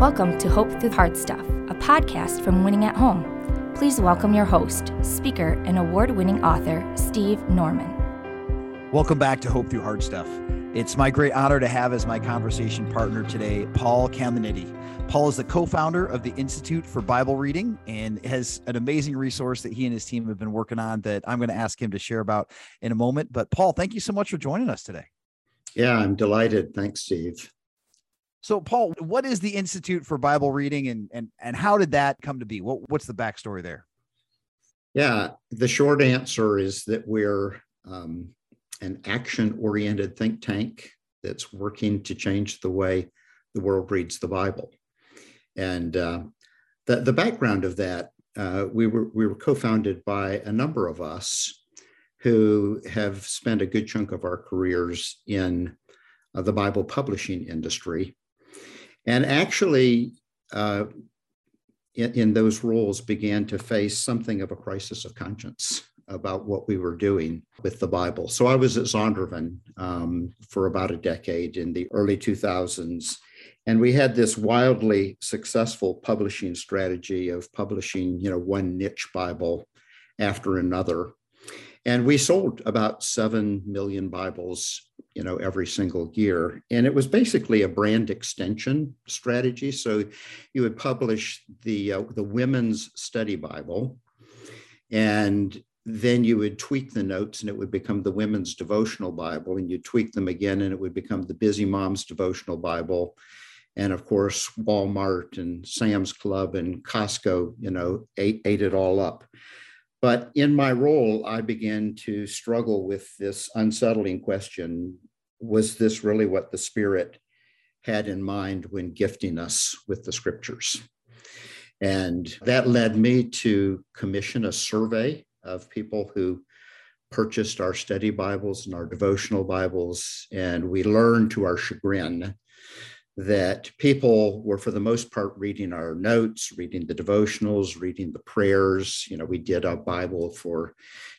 Welcome to Hope Through Hard Stuff, a podcast from Winning at Home. Please welcome your host, speaker, and award winning author, Steve Norman. Welcome back to Hope Through Hard Stuff. It's my great honor to have as my conversation partner today, Paul Caminiti. Paul is the co founder of the Institute for Bible Reading and has an amazing resource that he and his team have been working on that I'm going to ask him to share about in a moment. But, Paul, thank you so much for joining us today. Yeah, I'm delighted. Thanks, Steve. So, Paul, what is the Institute for Bible Reading, and and and how did that come to be? What what's the backstory there? Yeah, the short answer is that we're um, an action-oriented think tank that's working to change the way the world reads the Bible. And uh, the the background of that, uh, we were we were co-founded by a number of us who have spent a good chunk of our careers in uh, the Bible publishing industry and actually uh, in, in, those roles began to face something of a crisis of conscience about what we were doing with the Bible. So I was at Zondervan um, for about a decade in the early 2000s. And we had this wildly successful publishing strategy of publishing, you know, one niche Bible after another. And we sold about 7 million Bibles you know every single year. And it was basically a brand extension strategy. So you would publish the uh, the women's study bible and then you would tweak the notes and it would become the women's devotional bible and you tweak them again and it would become the busy mom's devotional bible and of course walmart and sam's club and costco you know ate, ate it all up but in my role, I began to struggle with this unsettling question Was this really what the Spirit had in mind when gifting us with the scriptures? And that led me to commission a survey of people who purchased our study Bibles and our devotional Bibles. And we learned to our chagrin that people were for the most part reading our notes reading the devotionals reading the prayers. You know we did a bible for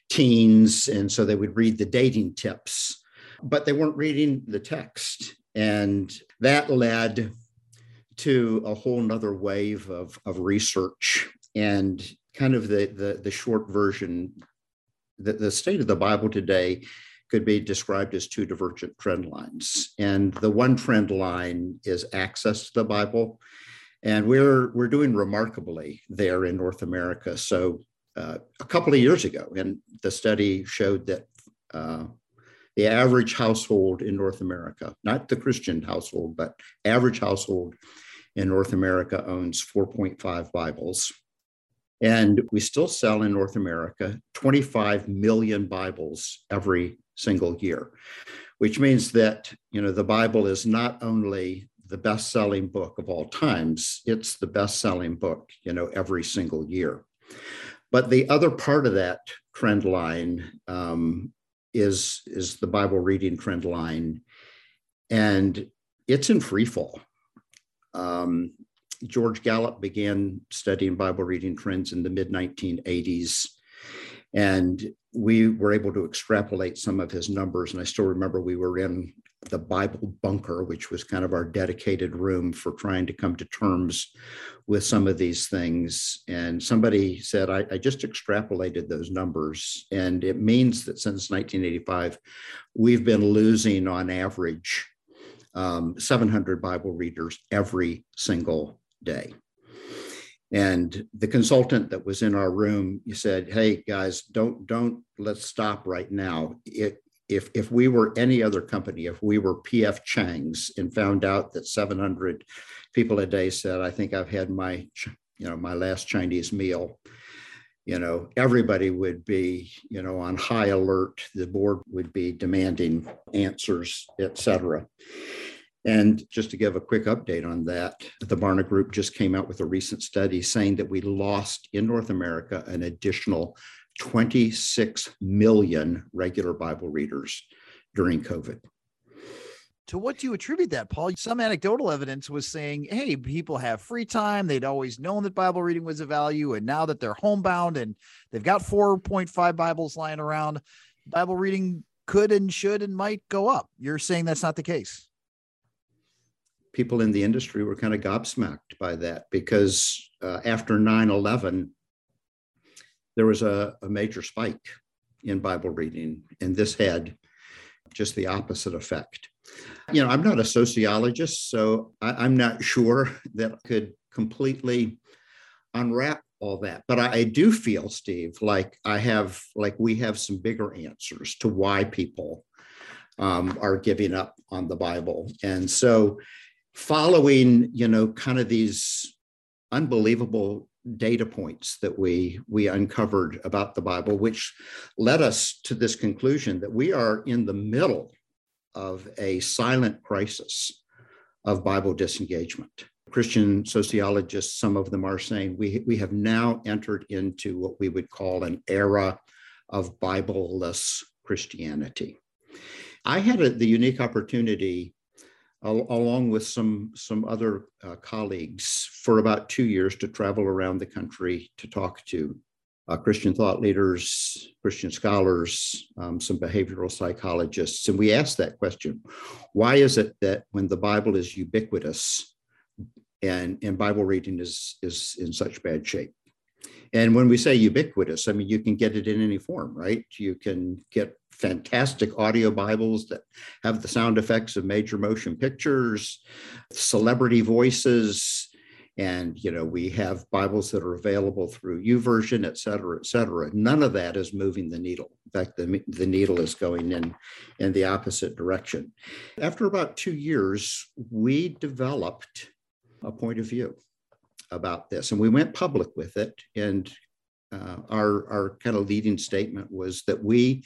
teens and so they would read the dating tips but they weren't reading the text. And that led to a whole nother wave of, of research and kind of the, the, the short version the, the state of the bible today could be described as two divergent trend lines. And the one trend line is access to the Bible. And we're, we're doing remarkably there in North America. So uh, a couple of years ago, and the study showed that uh, the average household in North America, not the Christian household, but average household in North America owns 4.5 Bibles. And we still sell in North America 25 million Bibles every single year, which means that you know the Bible is not only the best-selling book of all times, it's the best-selling book, you know, every single year. But the other part of that trend line um, is is the Bible reading trend line, and it's in free fall. Um, George Gallup began studying Bible reading trends in the mid 1980s. And we were able to extrapolate some of his numbers. And I still remember we were in the Bible bunker, which was kind of our dedicated room for trying to come to terms with some of these things. And somebody said, I, I just extrapolated those numbers. And it means that since 1985, we've been losing on average um, 700 Bible readers every single day. And the consultant that was in our room, said, "Hey guys, don't don't let's stop right now. It, if if we were any other company, if we were PF Chang's and found out that 700 people a day said, I think I've had my you know my last Chinese meal." you know everybody would be you know on high alert the board would be demanding answers et cetera and just to give a quick update on that, the Barna Group just came out with a recent study saying that we lost in North America an additional 26 million regular Bible readers during COVID. To what do you attribute that, Paul? Some anecdotal evidence was saying, hey, people have free time. They'd always known that Bible reading was a value. And now that they're homebound and they've got 4.5 Bibles lying around, Bible reading could and should and might go up. You're saying that's not the case people in the industry were kind of gobsmacked by that because uh, after 9 11, there was a, a major spike in Bible reading, and this had just the opposite effect. You know, I'm not a sociologist, so I, am not sure that I could completely unwrap all that. But I, I, do feel, Steve, like I have, like we have some bigger answers to why people um, are giving up on the Bible. And so, following, you know, kind of these unbelievable data points that we we uncovered about the bible which led us to this conclusion that we are in the middle of a silent crisis of bible disengagement. Christian sociologists some of them are saying we we have now entered into what we would call an era of bibleless christianity. I had a, the unique opportunity along with some some other uh, colleagues for about two years to travel around the country to talk to uh, Christian thought leaders, Christian scholars, um, some behavioral psychologists, and we asked that question: Why is it that when the Bible is ubiquitous and and Bible reading is is in such bad shape? And when we say ubiquitous, I mean you can get it in any form, right? You can get fantastic audio Bibles that have the sound effects of major motion pictures, celebrity voices, and you know we have Bibles that are available through YouVersion, et cetera, et cetera. None of that is moving the needle. In fact, the, the needle is going in in the opposite direction. After about two years, we developed a point of view about this, and we went public with it. And uh, our our kind of leading statement was that we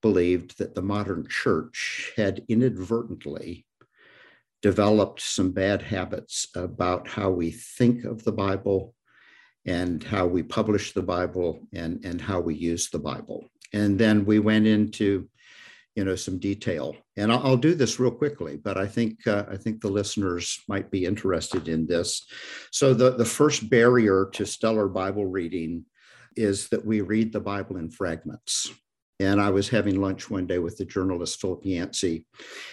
believed that the modern church had inadvertently developed some bad habits about how we think of the Bible and how we publish the Bible and, and how we use the Bible. And then we went into you know some detail. And I'll, I'll do this real quickly but i think uh, i think the listeners might be interested in this. So the, the first barrier to stellar bible reading is that we read the bible in fragments and I was having lunch one day with the journalist Philip Yancey,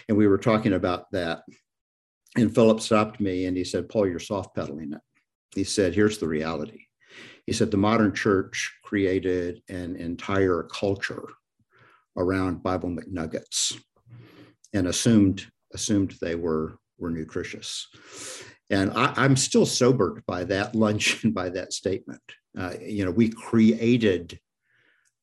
and we were talking about that. And Philip stopped me and he said, Paul, you're soft pedaling it. He said, Here's the reality. He said, The modern church created an entire culture around Bible McNuggets and assumed assumed they were were nutritious. And I, am still sobered by that lunch and by that statement. Uh, you know, we created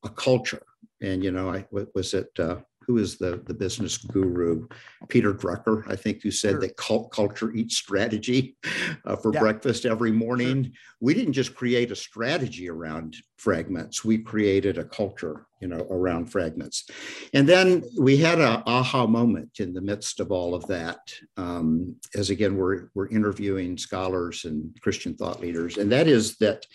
a culture and you know, I was it uh, who is the the business guru, Peter Drucker, I think, who said sure. that cult culture eats strategy uh, for yeah. breakfast every morning. Sure. We didn't just create a strategy around fragments; we created a culture, you know, around fragments. And then we had a aha moment in the midst of all of that, um, as again we're we're interviewing scholars and Christian thought leaders, and that is that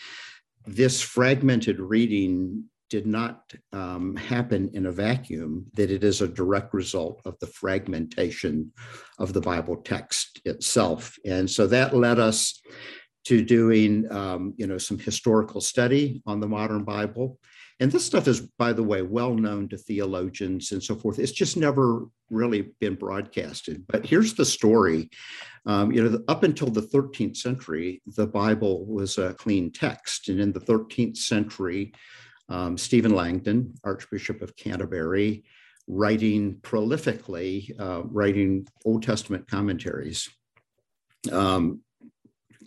this fragmented reading did not um, happen in a vacuum, that it is a direct result of the fragmentation of the Bible text itself. And so that led us to doing, um, you know, some historical study on the modern Bible. And this stuff is, by the way, well known to theologians and so forth. It's just never really been broadcasted. But here's the story. Um, you know, up until the 13th century, the Bible was a clean text. And in the 13th century, um, Stephen Langton, Archbishop of Canterbury, writing prolifically, uh, writing Old Testament commentaries. Um,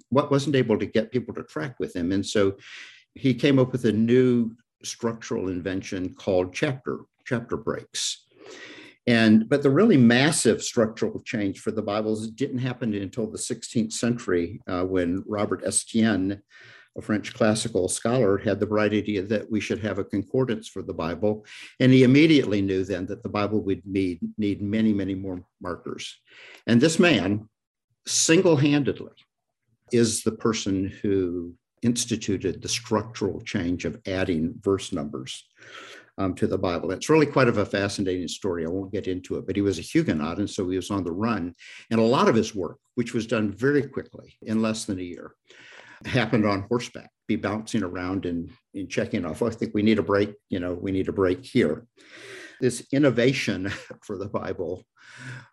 what wasn't able to get people to track with him, and so he came up with a new structural invention called chapter chapter breaks. And but the really massive structural change for the Bibles didn't happen until the 16th century uh, when Robert Estienne a French classical scholar, had the bright idea that we should have a concordance for the Bible. And he immediately knew then that the Bible would need, need many, many more markers. And this man, single handedly, is the person who instituted the structural change of adding verse numbers um, to the Bible. It's really quite of a fascinating story. I won't get into it, but he was a Huguenot, and so he was on the run. And a lot of his work, which was done very quickly in less than a year, happened on horseback, be bouncing around and, and checking off. I think we need a break, you know, we need a break here. This innovation for the Bible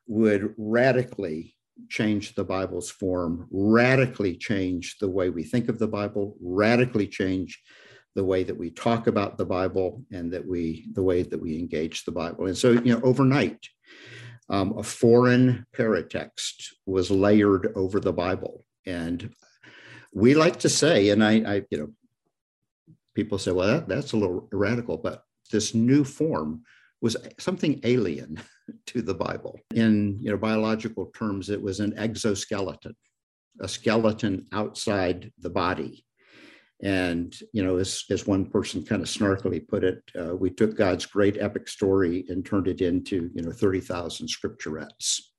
would radically change the Bible's form, radically change the way we think of the Bible, radically change the way that we talk about the Bible and that we the way that we engage the Bible. And so, you know, overnight, um, a foreign paratext was layered over the Bible. And we like to say, and I, I you know, people say, well, that, that's a little radical, but this new form was something alien to the Bible. In you know biological terms, it was an exoskeleton, a skeleton outside the body. And you know, as, as one person kind of snarkily put it, uh, we took God's great epic story and turned it into you know thirty thousand scripturettes.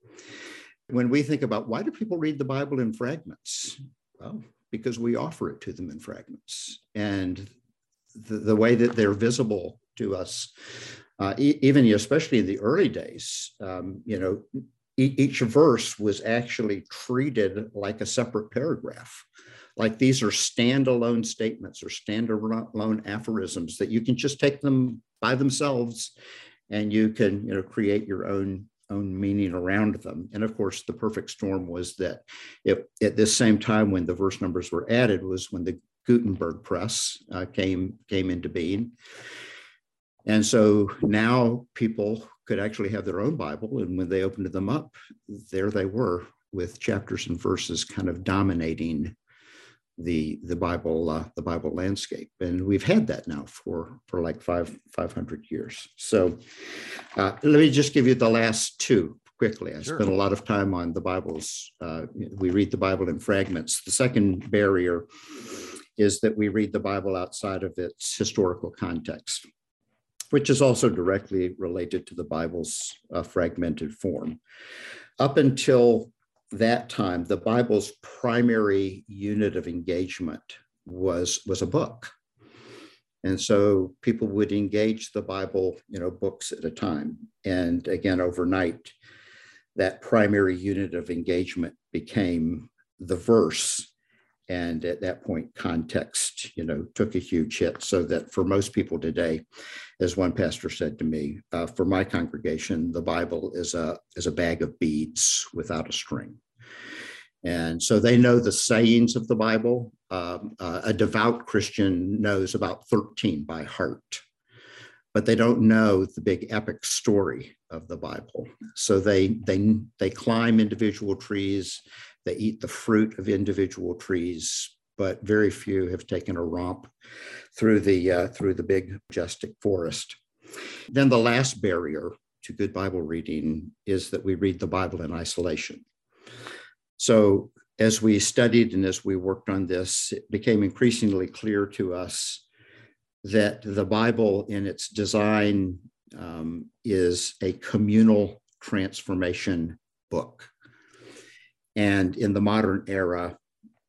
When we think about why do people read the Bible in fragments? Well, because we offer it to them in fragments, and the, the way that they're visible to us, uh, e- even especially in the early days, um, you know, e- each verse was actually treated like a separate paragraph. Like these are standalone statements or standalone aphorisms that you can just take them by themselves and you can you know create your own own meaning around them. And of course the perfect storm was that it, at this same time when the verse numbers were added was when the gutenberg press uh, came came into being. And so now people could actually have their own bible and when they opened them up there they were with chapters and verses kind of dominating the the Bible uh, the Bible landscape, and we've had that now for for like five five hundred years. So uh, let me just give you the last two quickly. I sure. spent a lot of time on the Bibles. Uh, we read the Bible in fragments. The second barrier is that we read the Bible outside of its historical context, which is also directly related to the Bible's uh, fragmented form. Up until that time, the Bible's primary unit of engagement was, was a book. And so people would engage the Bible, you know, books at a time. And again, overnight, that primary unit of engagement became the verse. And at that point, context, you know, took a huge hit. So that for most people today, as one pastor said to me, uh, for my congregation, the Bible is a is a bag of beads without a string. And so they know the sayings of the Bible. Um, uh, a devout Christian knows about 13 by heart, but they don't know the big epic story of the Bible. So they they they climb individual trees, they eat the fruit of individual trees, but very few have taken a romp through the uh, through the big majestic forest. Then the last barrier to good Bible reading is that we read the Bible in isolation. So as we studied and as we worked on this, it became increasingly clear to us that the Bible, in its design, um, is a communal transformation book. And in the modern era,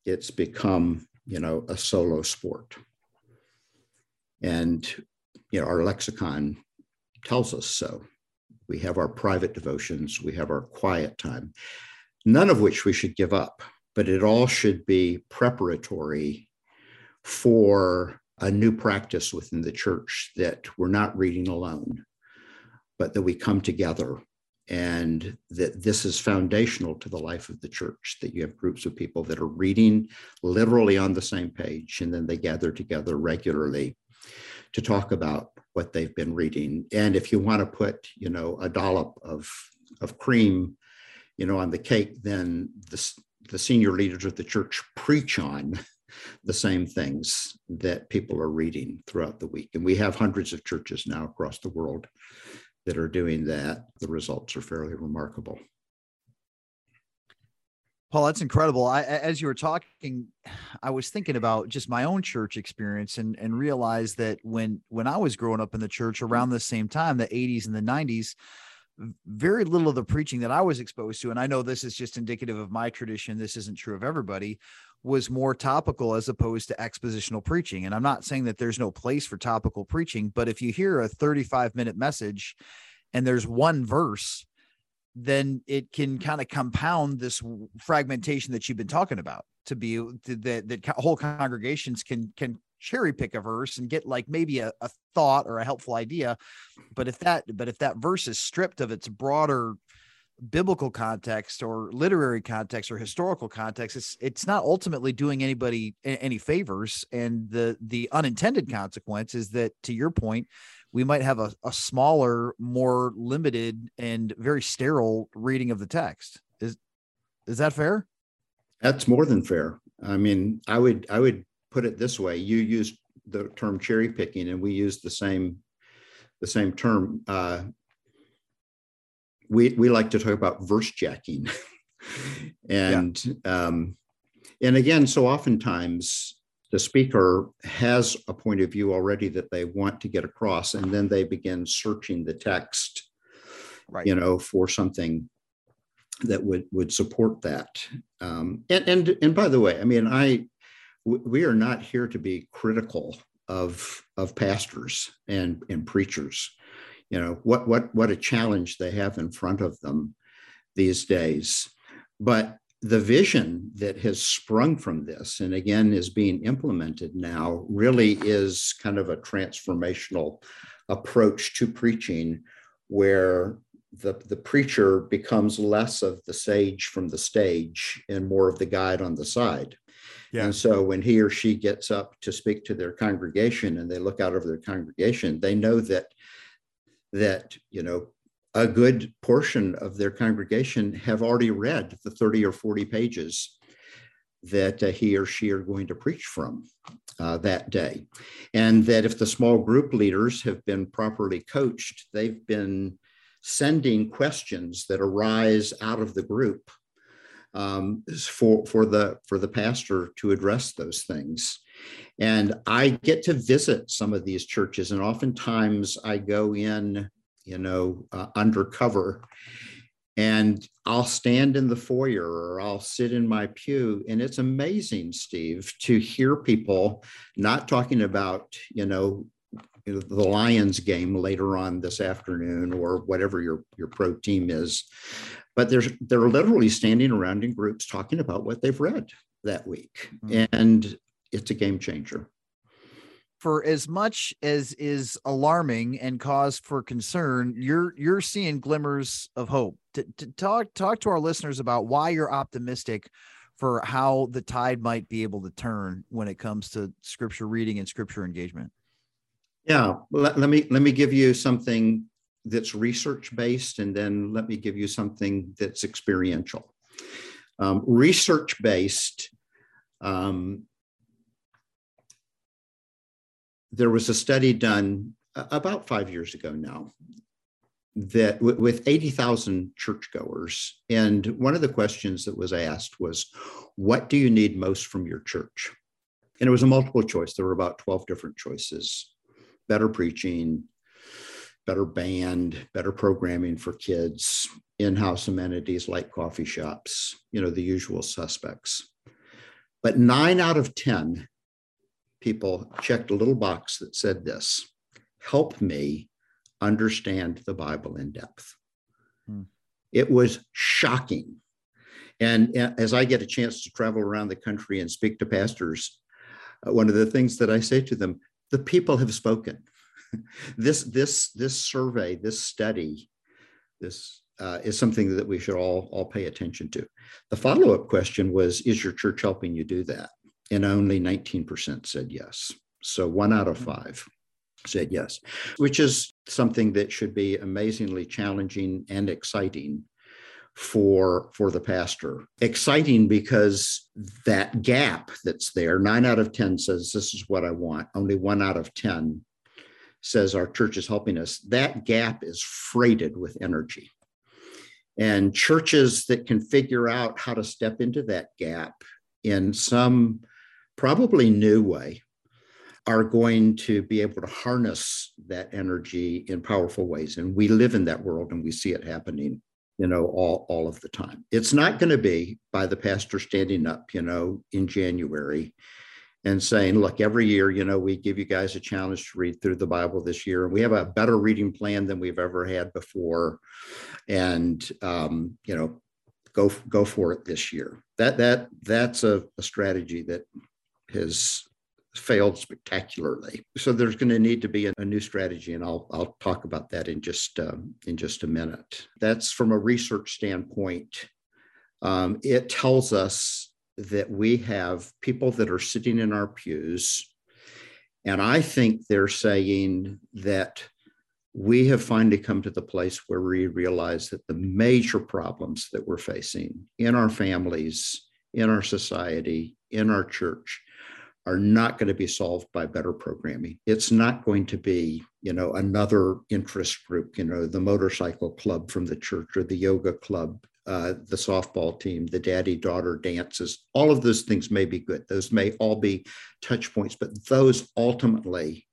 it's become, you know, a solo sport. And, you know, our lexicon tells us so. We have our private devotions, we have our quiet time none of which we should give up, but it all should be preparatory for a new practice within the church that we're not reading alone, but that we come together and that this is foundational to the life of the church that you have groups of people that are reading literally on the same page and then they gather together regularly to talk about what they've been reading and if you want to put you know a dollop of of cream you know, on the cake, then the, the senior leaders of the church preach on the same things that people are reading throughout the week. And we have hundreds of churches now across the world that are doing that. The results are fairly remarkable. Paul, that's incredible. I, as you were talking, I was thinking about just my own church experience and, and realized that when, when I was growing up in the church around the same time, the 80s and the 90s, very little of the preaching that I was exposed to, and I know this is just indicative of my tradition, this isn't true of everybody, was more topical as opposed to expositional preaching. And I'm not saying that there's no place for topical preaching, but if you hear a 35 minute message and there's one verse, then it can kind of compound this fragmentation that you've been talking about to be that that whole congregations can can cherry pick a verse and get like maybe a, a thought or a helpful idea but if that but if that verse is stripped of its broader biblical context or literary context or historical context, it's it's not ultimately doing anybody any favors. And the the unintended consequence is that, to your point, we might have a, a smaller, more limited, and very sterile reading of the text. Is is that fair? That's more than fair. I mean, I would I would put it this way: you used the term cherry picking, and we use the same the same term. Uh, we we like to talk about verse jacking, and yeah. um, and again, so oftentimes the speaker has a point of view already that they want to get across, and then they begin searching the text, right. you know, for something that would would support that. Um, and and and by the way, I mean, I we are not here to be critical of of pastors and and preachers you know what what what a challenge they have in front of them these days but the vision that has sprung from this and again is being implemented now really is kind of a transformational approach to preaching where the, the preacher becomes less of the sage from the stage and more of the guide on the side yeah. And so when he or she gets up to speak to their congregation and they look out over their congregation, they know that that, you know, a good portion of their congregation have already read the 30 or 40 pages that uh, he or she are going to preach from uh, that day. And that if the small group leaders have been properly coached, they've been sending questions that arise out of the group um, for for the for the pastor to address those things. And I get to visit some of these churches, and oftentimes I go in, you know, uh, undercover, and I'll stand in the foyer or I'll sit in my pew, and it's amazing, Steve, to hear people not talking about, you know, the Lions game later on this afternoon or whatever your your pro team is but they're they're literally standing around in groups talking about what they've read that week mm-hmm. and it's a game changer. For as much as is alarming and cause for concern you're you're seeing glimmers of hope. To, to talk talk to our listeners about why you're optimistic for how the tide might be able to turn when it comes to scripture reading and scripture engagement. Yeah let, let me let me give you something that's research based, and then let me give you something that's experiential. Um, research based, um, there was a study done uh, about five years ago now that with 80,000 churchgoers. And one of the questions that was asked was, What do you need most from your church? And it was a multiple choice. There were about 12 different choices better preaching, better band, better programming for kids, in-house amenities like coffee shops, you know, the usual suspects. But nine out of 10 people checked a little box that said this, help me understand the Bible in depth. Hmm. It was shocking. And as I get a chance to travel around the country and speak to pastors, uh, one of the things that I say to them, the people have spoken this this this survey, this study, this uh, is something that we should all all pay attention to. The follow up question was, is your church helping you do that? And only 19% said yes. So one out of hmm. five said yes, which is something that should be amazingly challenging and exciting for for the pastor exciting because that gap that's there 9 out of 10 says this is what i want only 1 out of 10 says our church is helping us, that gap is freighted with energy. And churches that can figure out how to step into that gap in some probably new way are going to be able to harness that energy in powerful ways. And we live in that world and we see it happening, you know, all, all of the time. It's not going to be by the pastor standing up, you know, in January and saying, look, every year, you know, we give you guys a challenge to read through the Bible this year. And we have a better reading plan than we've ever had before. And, um, you know, go, go for it this year. That, that, that's a, a strategy that has failed spectacularly. So there's going to need to be a, a new strategy, and I'll I'll talk about that in just um, in just a minute. That's from a research standpoint. Um, it tells us that we have people that are sitting in our pews, and I think they're saying that we have finally come to the place where we realize that the major problems that we're facing in our families, in our society, in our church are not going to be solved by better programming. It's not going to be, you know, another interest group, you know, the motorcycle club from the church or the yoga club, uh, the softball team, the daddy daughter dances. All of those things may be good. Those may all be touch points, but those ultimately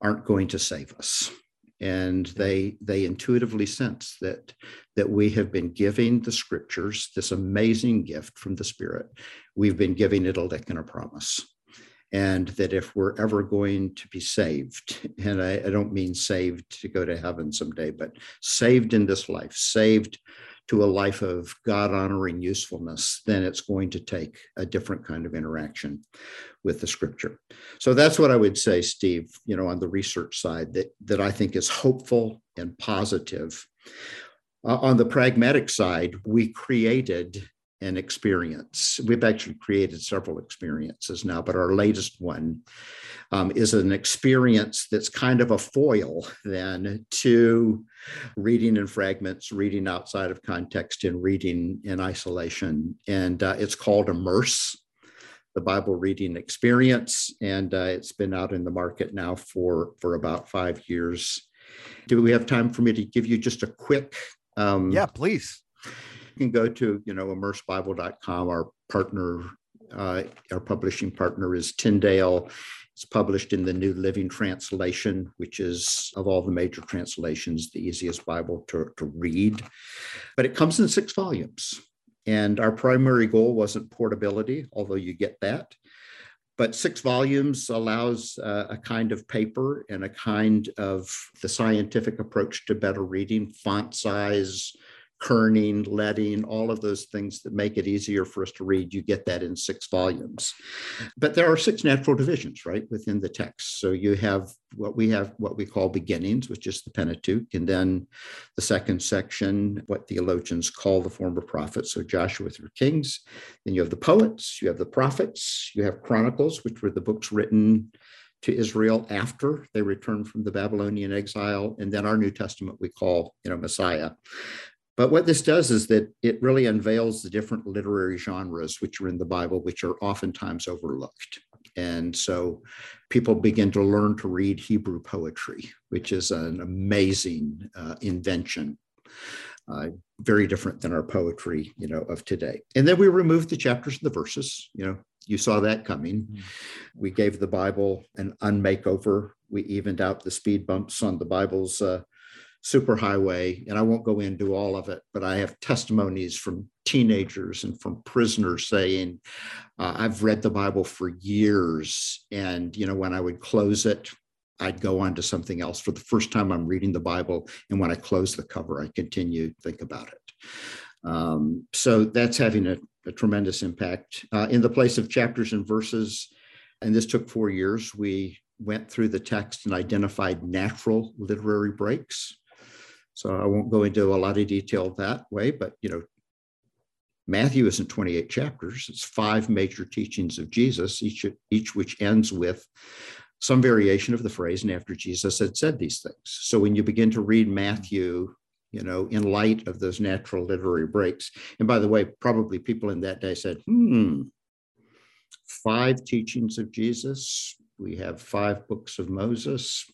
aren't going to save us and they they intuitively sense that that we have been giving the scriptures this amazing gift from the spirit we've been giving it a lick and a promise and that if we're ever going to be saved and I, I don't mean saved to go to heaven someday but saved in this life saved to a life of God honoring usefulness, then it's going to take a different kind of interaction with the scripture. So that's what I would say, Steve, you know, on the research side that, that I think is hopeful and positive. Uh, on the pragmatic side, we created an experience. We've actually created several experiences now, but our latest one um, is an experience that's kind of a foil then to reading in fragments, reading outside of context, and reading in isolation. And uh, it's called Immerse. The Bible reading experience, and uh, it's been out in the market now for for about five years. Do we have time for me to give you just a quick? Um, yeah, please can go to, you know, immersebible.com. Our partner, uh, our publishing partner is Tyndale. It's published in the New Living Translation, which is, of all the major translations, the easiest Bible to, to read. But it comes in six volumes. And our primary goal wasn't portability, although you get that. But six volumes allows uh, a kind of paper and a kind of the scientific approach to better reading, font size, kerning, letting, all of those things that make it easier for us to read. You get that in six volumes. But there are six natural divisions, right, within the text. So you have what we have, what we call beginnings, which is the Pentateuch, and then the second section, what theologians call the former prophets. So Joshua through Kings. Then you have the poets, you have the prophets, you have Chronicles, which were the books written to Israel after they returned from the Babylonian exile, and then our New Testament we call, you know, Messiah. But what this does is that it really unveils the different literary genres which are in the Bible, which are oftentimes overlooked. And so people begin to learn to read Hebrew poetry, which is an amazing uh, invention. Uh, very different than our poetry, you know, of today. And then we removed the chapters and the verses. You know, you saw that coming. Mm-hmm. We gave the Bible an unmakeover. We evened out the speed bumps on the Bible's uh, superhighway, and I won't go into all of it, but I have testimonies from teenagers and from prisoners saying, uh, "I've read the Bible for years, and you know when I would close it, I'd go on to something else. For the first time, I'm reading the Bible, and when I close the cover, I continue to think about it." Um, so that's having a, a tremendous impact. Uh, in the place of chapters and verses, and this took four years, we went through the text and identified natural literary breaks. So I won't go into a lot of detail that way, but you know, Matthew isn't 28 chapters, it's five major teachings of Jesus, each, each which ends with some variation of the phrase, and after Jesus had said these things. So when you begin to read Matthew, you know, in light of those natural literary breaks, and by the way, probably people in that day said, hmm, five teachings of Jesus, we have five books of Moses,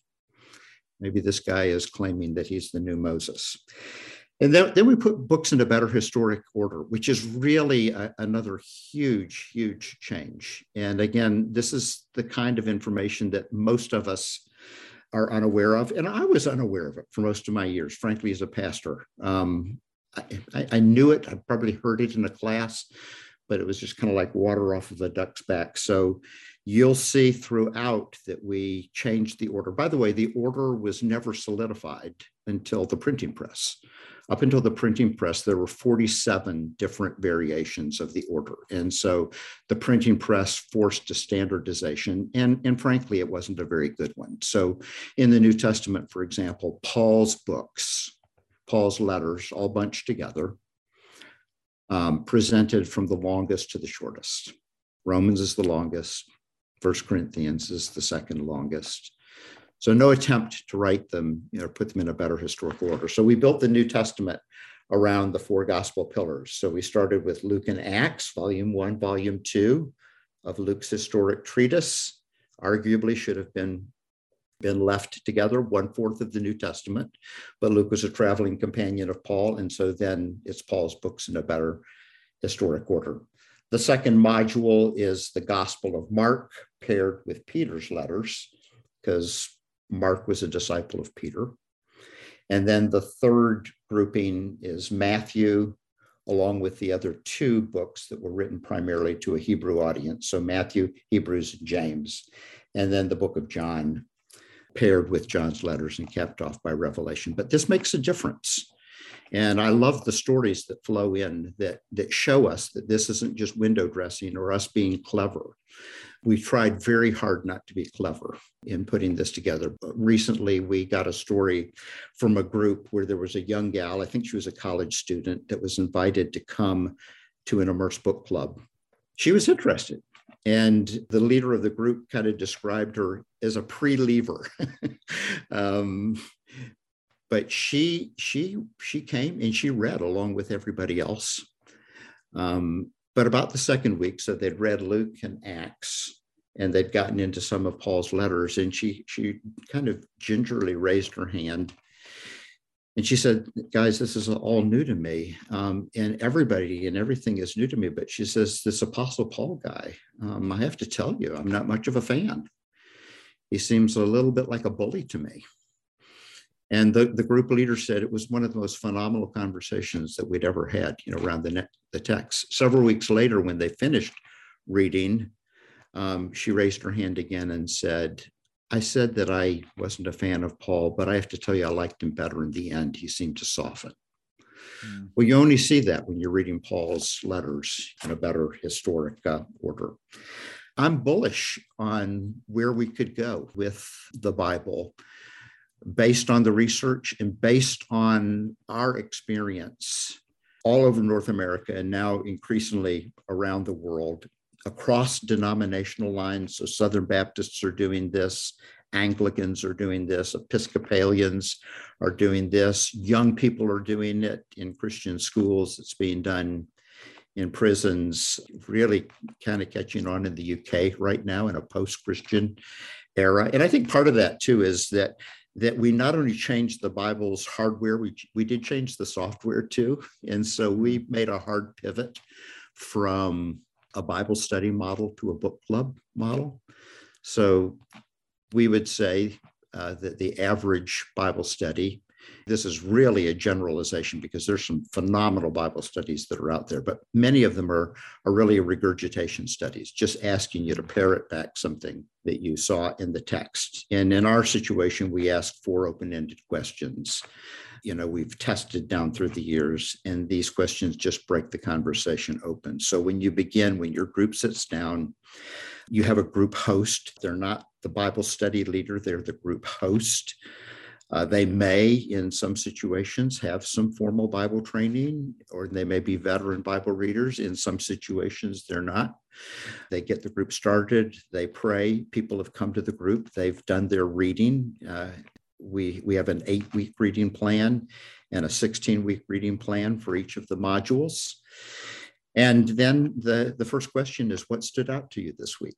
Maybe this guy is claiming that he's the new Moses. And then, then we put books in a better historic order, which is really a, another huge, huge change. And again, this is the kind of information that most of us are unaware of. And I was unaware of it for most of my years, frankly, as a pastor. Um, I, I, knew it, I probably heard it in a class, but it was just kind of like water off of a duck's back. So you'll see throughout that we changed the order. By the way, the order was never solidified until the printing press. up until the printing press, there were 47 different variations of the order. And so the printing press forced a standardization. And, and frankly, it wasn't a very good one. So in the New Testament, for example, Paul's books, Paul's letters, all bunched together, um, presented from the longest to the shortest. Romans is the longest, First Corinthians is the second longest. So no attempt to write them, you know, put them in a better historical order. So we built the New Testament around the four gospel pillars. So we started with Luke and Acts, volume one, volume two of Luke's historic treatise. Arguably should have been been left together, one fourth of the New Testament. But Luke was a traveling companion of Paul, and so then it's Paul's books in a better historic order. The second module is the Gospel of Mark paired with Peter's letters, because Mark was a disciple of Peter. And then the third grouping is Matthew, along with the other two books that were written primarily to a Hebrew audience. So Matthew, Hebrews, and James, and then the book of John, paired with John's letters and kept off by Revelation. But this makes a difference. And I love the stories that flow in that, that show us that this isn't just window dressing or us being clever, we tried very hard not to be clever in putting this together. But recently, we got a story from a group where there was a young gal, I think she was a college student, that was invited to come to an immersed book club. She was interested. And the leader of the group kind of described her as a pre-lever. um, but she she she came and she read along with everybody else. Um, but about the second week, so they'd read Luke and Acts, and they'd gotten into some of Paul's letters, and she she kind of gingerly raised her hand, and she said, "Guys, this is all new to me, um, and everybody and everything is new to me." But she says, "This Apostle Paul guy, um, I have to tell you, I'm not much of a fan. He seems a little bit like a bully to me." And the, the group leader said it was one of the most phenomenal conversations that we'd ever had, you know, around the, the text. Several weeks later, when they finished reading, um, she raised her hand again and said, I said that I wasn't a fan of Paul, but I have to tell you, I liked him better in the end. He seemed to soften. Mm. Well, you only see that when you're reading Paul's letters in a better historic uh, order. I'm bullish on where we could go with the Bible based on the research and based on our experience all over North America and now increasingly around the world across denominational lines. So Southern Baptists are doing this, Anglicans are doing this, Episcopalians are doing this, young people are doing it in Christian schools. It's being done in prisons, really kind of catching on in the UK right now in a post Christian era. And I think part of that too is that that we not only changed the Bible's hardware, we, we did change the software too. And so we made a hard pivot from a Bible study model to a book club model. So we would say uh, that the average Bible study this is really a generalization because there's some phenomenal Bible studies that are out there, but many of them are, are really regurgitation studies, just asking you to parrot back something that you saw in the text. And in our situation, we ask four open ended questions. You know, we've tested down through the years, and these questions just break the conversation open. So when you begin, when your group sits down, you have a group host. They're not the Bible study leader, they're the group host. Uh, they may, in some situations, have some formal Bible training, or they may be veteran Bible readers. In some situations, they're not. They get the group started, they pray. People have come to the group, they've done their reading. Uh, we, we have an eight week reading plan and a 16 week reading plan for each of the modules. And then the, the first question is what stood out to you this week?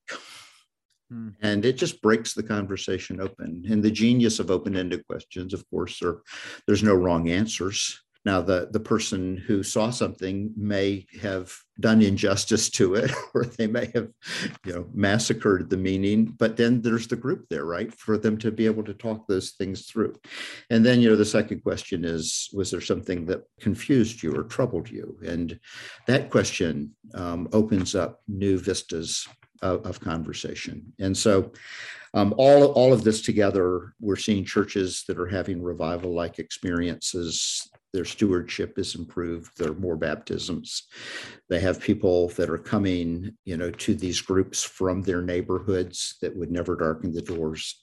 Hmm. And it just breaks the conversation open. And the genius of open ended questions, of course, are there's no wrong answers. Now, the, the person who saw something may have done injustice to it, or they may have, you know, massacred the meaning. But then there's the group there, right, for them to be able to talk those things through. And then, you know, the second question is, was there something that confused you or troubled you? And that question um, opens up new vistas of, of conversation. And so, um, all, all of this together, we're seeing churches that are having revival like experiences their stewardship is improved. There are more baptisms. They have people that are coming, you know, to these groups from their neighborhoods that would never darken the doors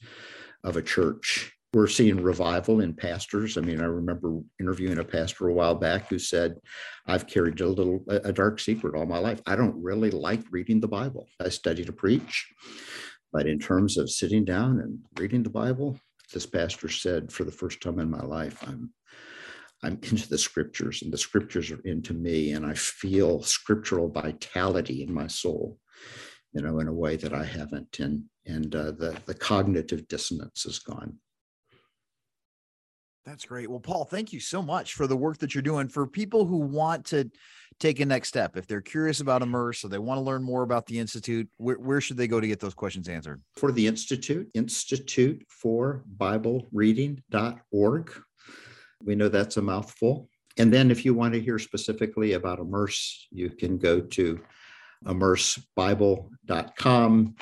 of a church. We're seeing revival in pastors. I mean, I remember interviewing a pastor a while back who said, I've carried a little, a dark secret all my life. I don't really like reading the Bible. I study to preach. But in terms of sitting down and reading the Bible, this pastor said, for the first time in my life, I'm I'm into the scriptures and the scriptures are into me and I feel scriptural vitality in my soul, you know, in a way that I haven't. And and uh, the the cognitive dissonance is gone. That's great. Well, Paul, thank you so much for the work that you're doing. For people who want to take a next step, if they're curious about Immerse or they want to learn more about the Institute, where, where should they go to get those questions answered? For the Institute, Institute for Bible Reading.org. We know that's a mouthful. And then if you want to hear specifically about Immerse, you can go to immersebible.com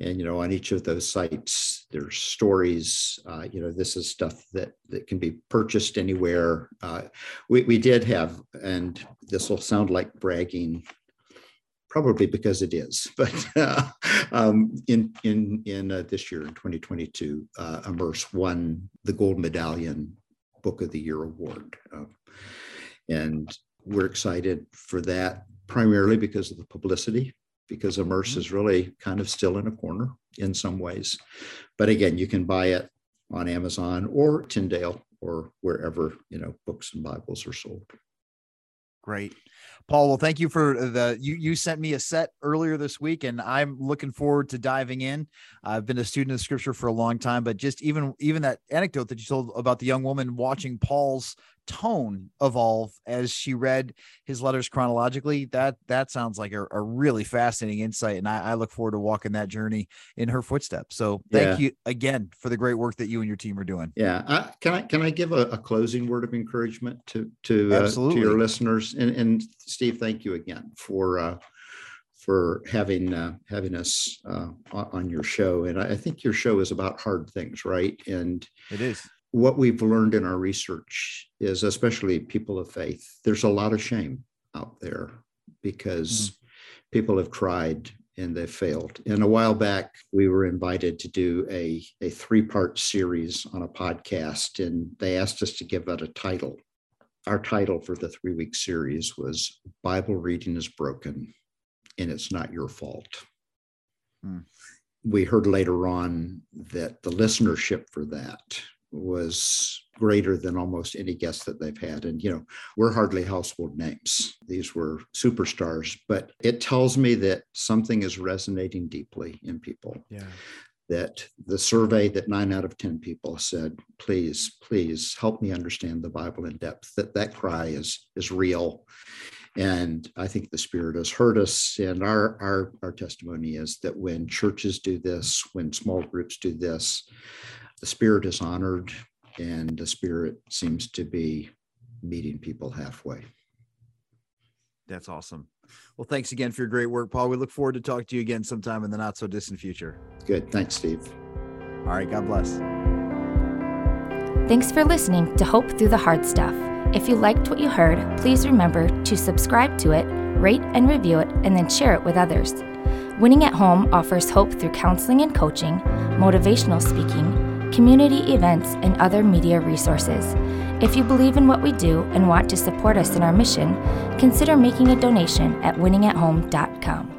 and you know on each of those sites there's stories uh, you know this is stuff that that can be purchased anywhere. Uh, we, we did have and this will sound like bragging probably because it is but uh, um, in in in uh, this year in 2022 uh, immerse won the gold medallion book of the year award um, and we're excited for that primarily because of the publicity because Immerse mm-hmm. is really kind of still in a corner in some ways. But again, you can buy it on Amazon or Tyndale or wherever you know books and Bibles are sold. Great. Paul, well, thank you for the you you sent me a set earlier this week, and I'm looking forward to diving in. I've been a student of scripture for a long time, but just even even that anecdote that you told about the young woman watching Paul's tone evolve as she read his letters chronologically that that sounds like a, a really fascinating insight and I, I, look forward to walking that journey in her footsteps so thank yeah. you again for the great work that you and your team are doing yeah I, can i can i give a, a, closing word of encouragement to to, uh, to your listeners and, and steve thank you again for uh, for having uh, having us uh, on your show. And I think your show is about hard things, right? And it is what we've learned in our research is, especially people of faith, there's a lot of shame out there because mm. people have tried and they've failed. And a while back, we were invited to do a, a three part series on a podcast, and they asked us to give it a title. Our title for the three week series was Bible Reading is Broken, and It's Not Your Fault. Mm. We heard later on that the listenership for that was greater than almost any guest that they've had. And, you know, we're hardly household names. These were superstars, but it tells me that something is resonating deeply in people. Yeah. That the survey that nine out of 10 people said, please, please help me understand the Bible in depth, that that cry is, is real. And I think the Spirit has heard us. And our, our, our testimony is that when churches do this, when small groups do this, the spirit is honored and the spirit seems to be meeting people halfway. That's awesome. Well, thanks again for your great work, Paul. We look forward to talk to you again sometime in the not so distant future. Good. Thanks, Steve. All right. God bless. Thanks for listening to Hope Through the Hard Stuff. If you liked what you heard, please remember to subscribe to it, rate and review it, and then share it with others. Winning at Home offers hope through counseling and coaching, motivational speaking, community events, and other media resources. If you believe in what we do and want to support us in our mission, consider making a donation at winningathome.com.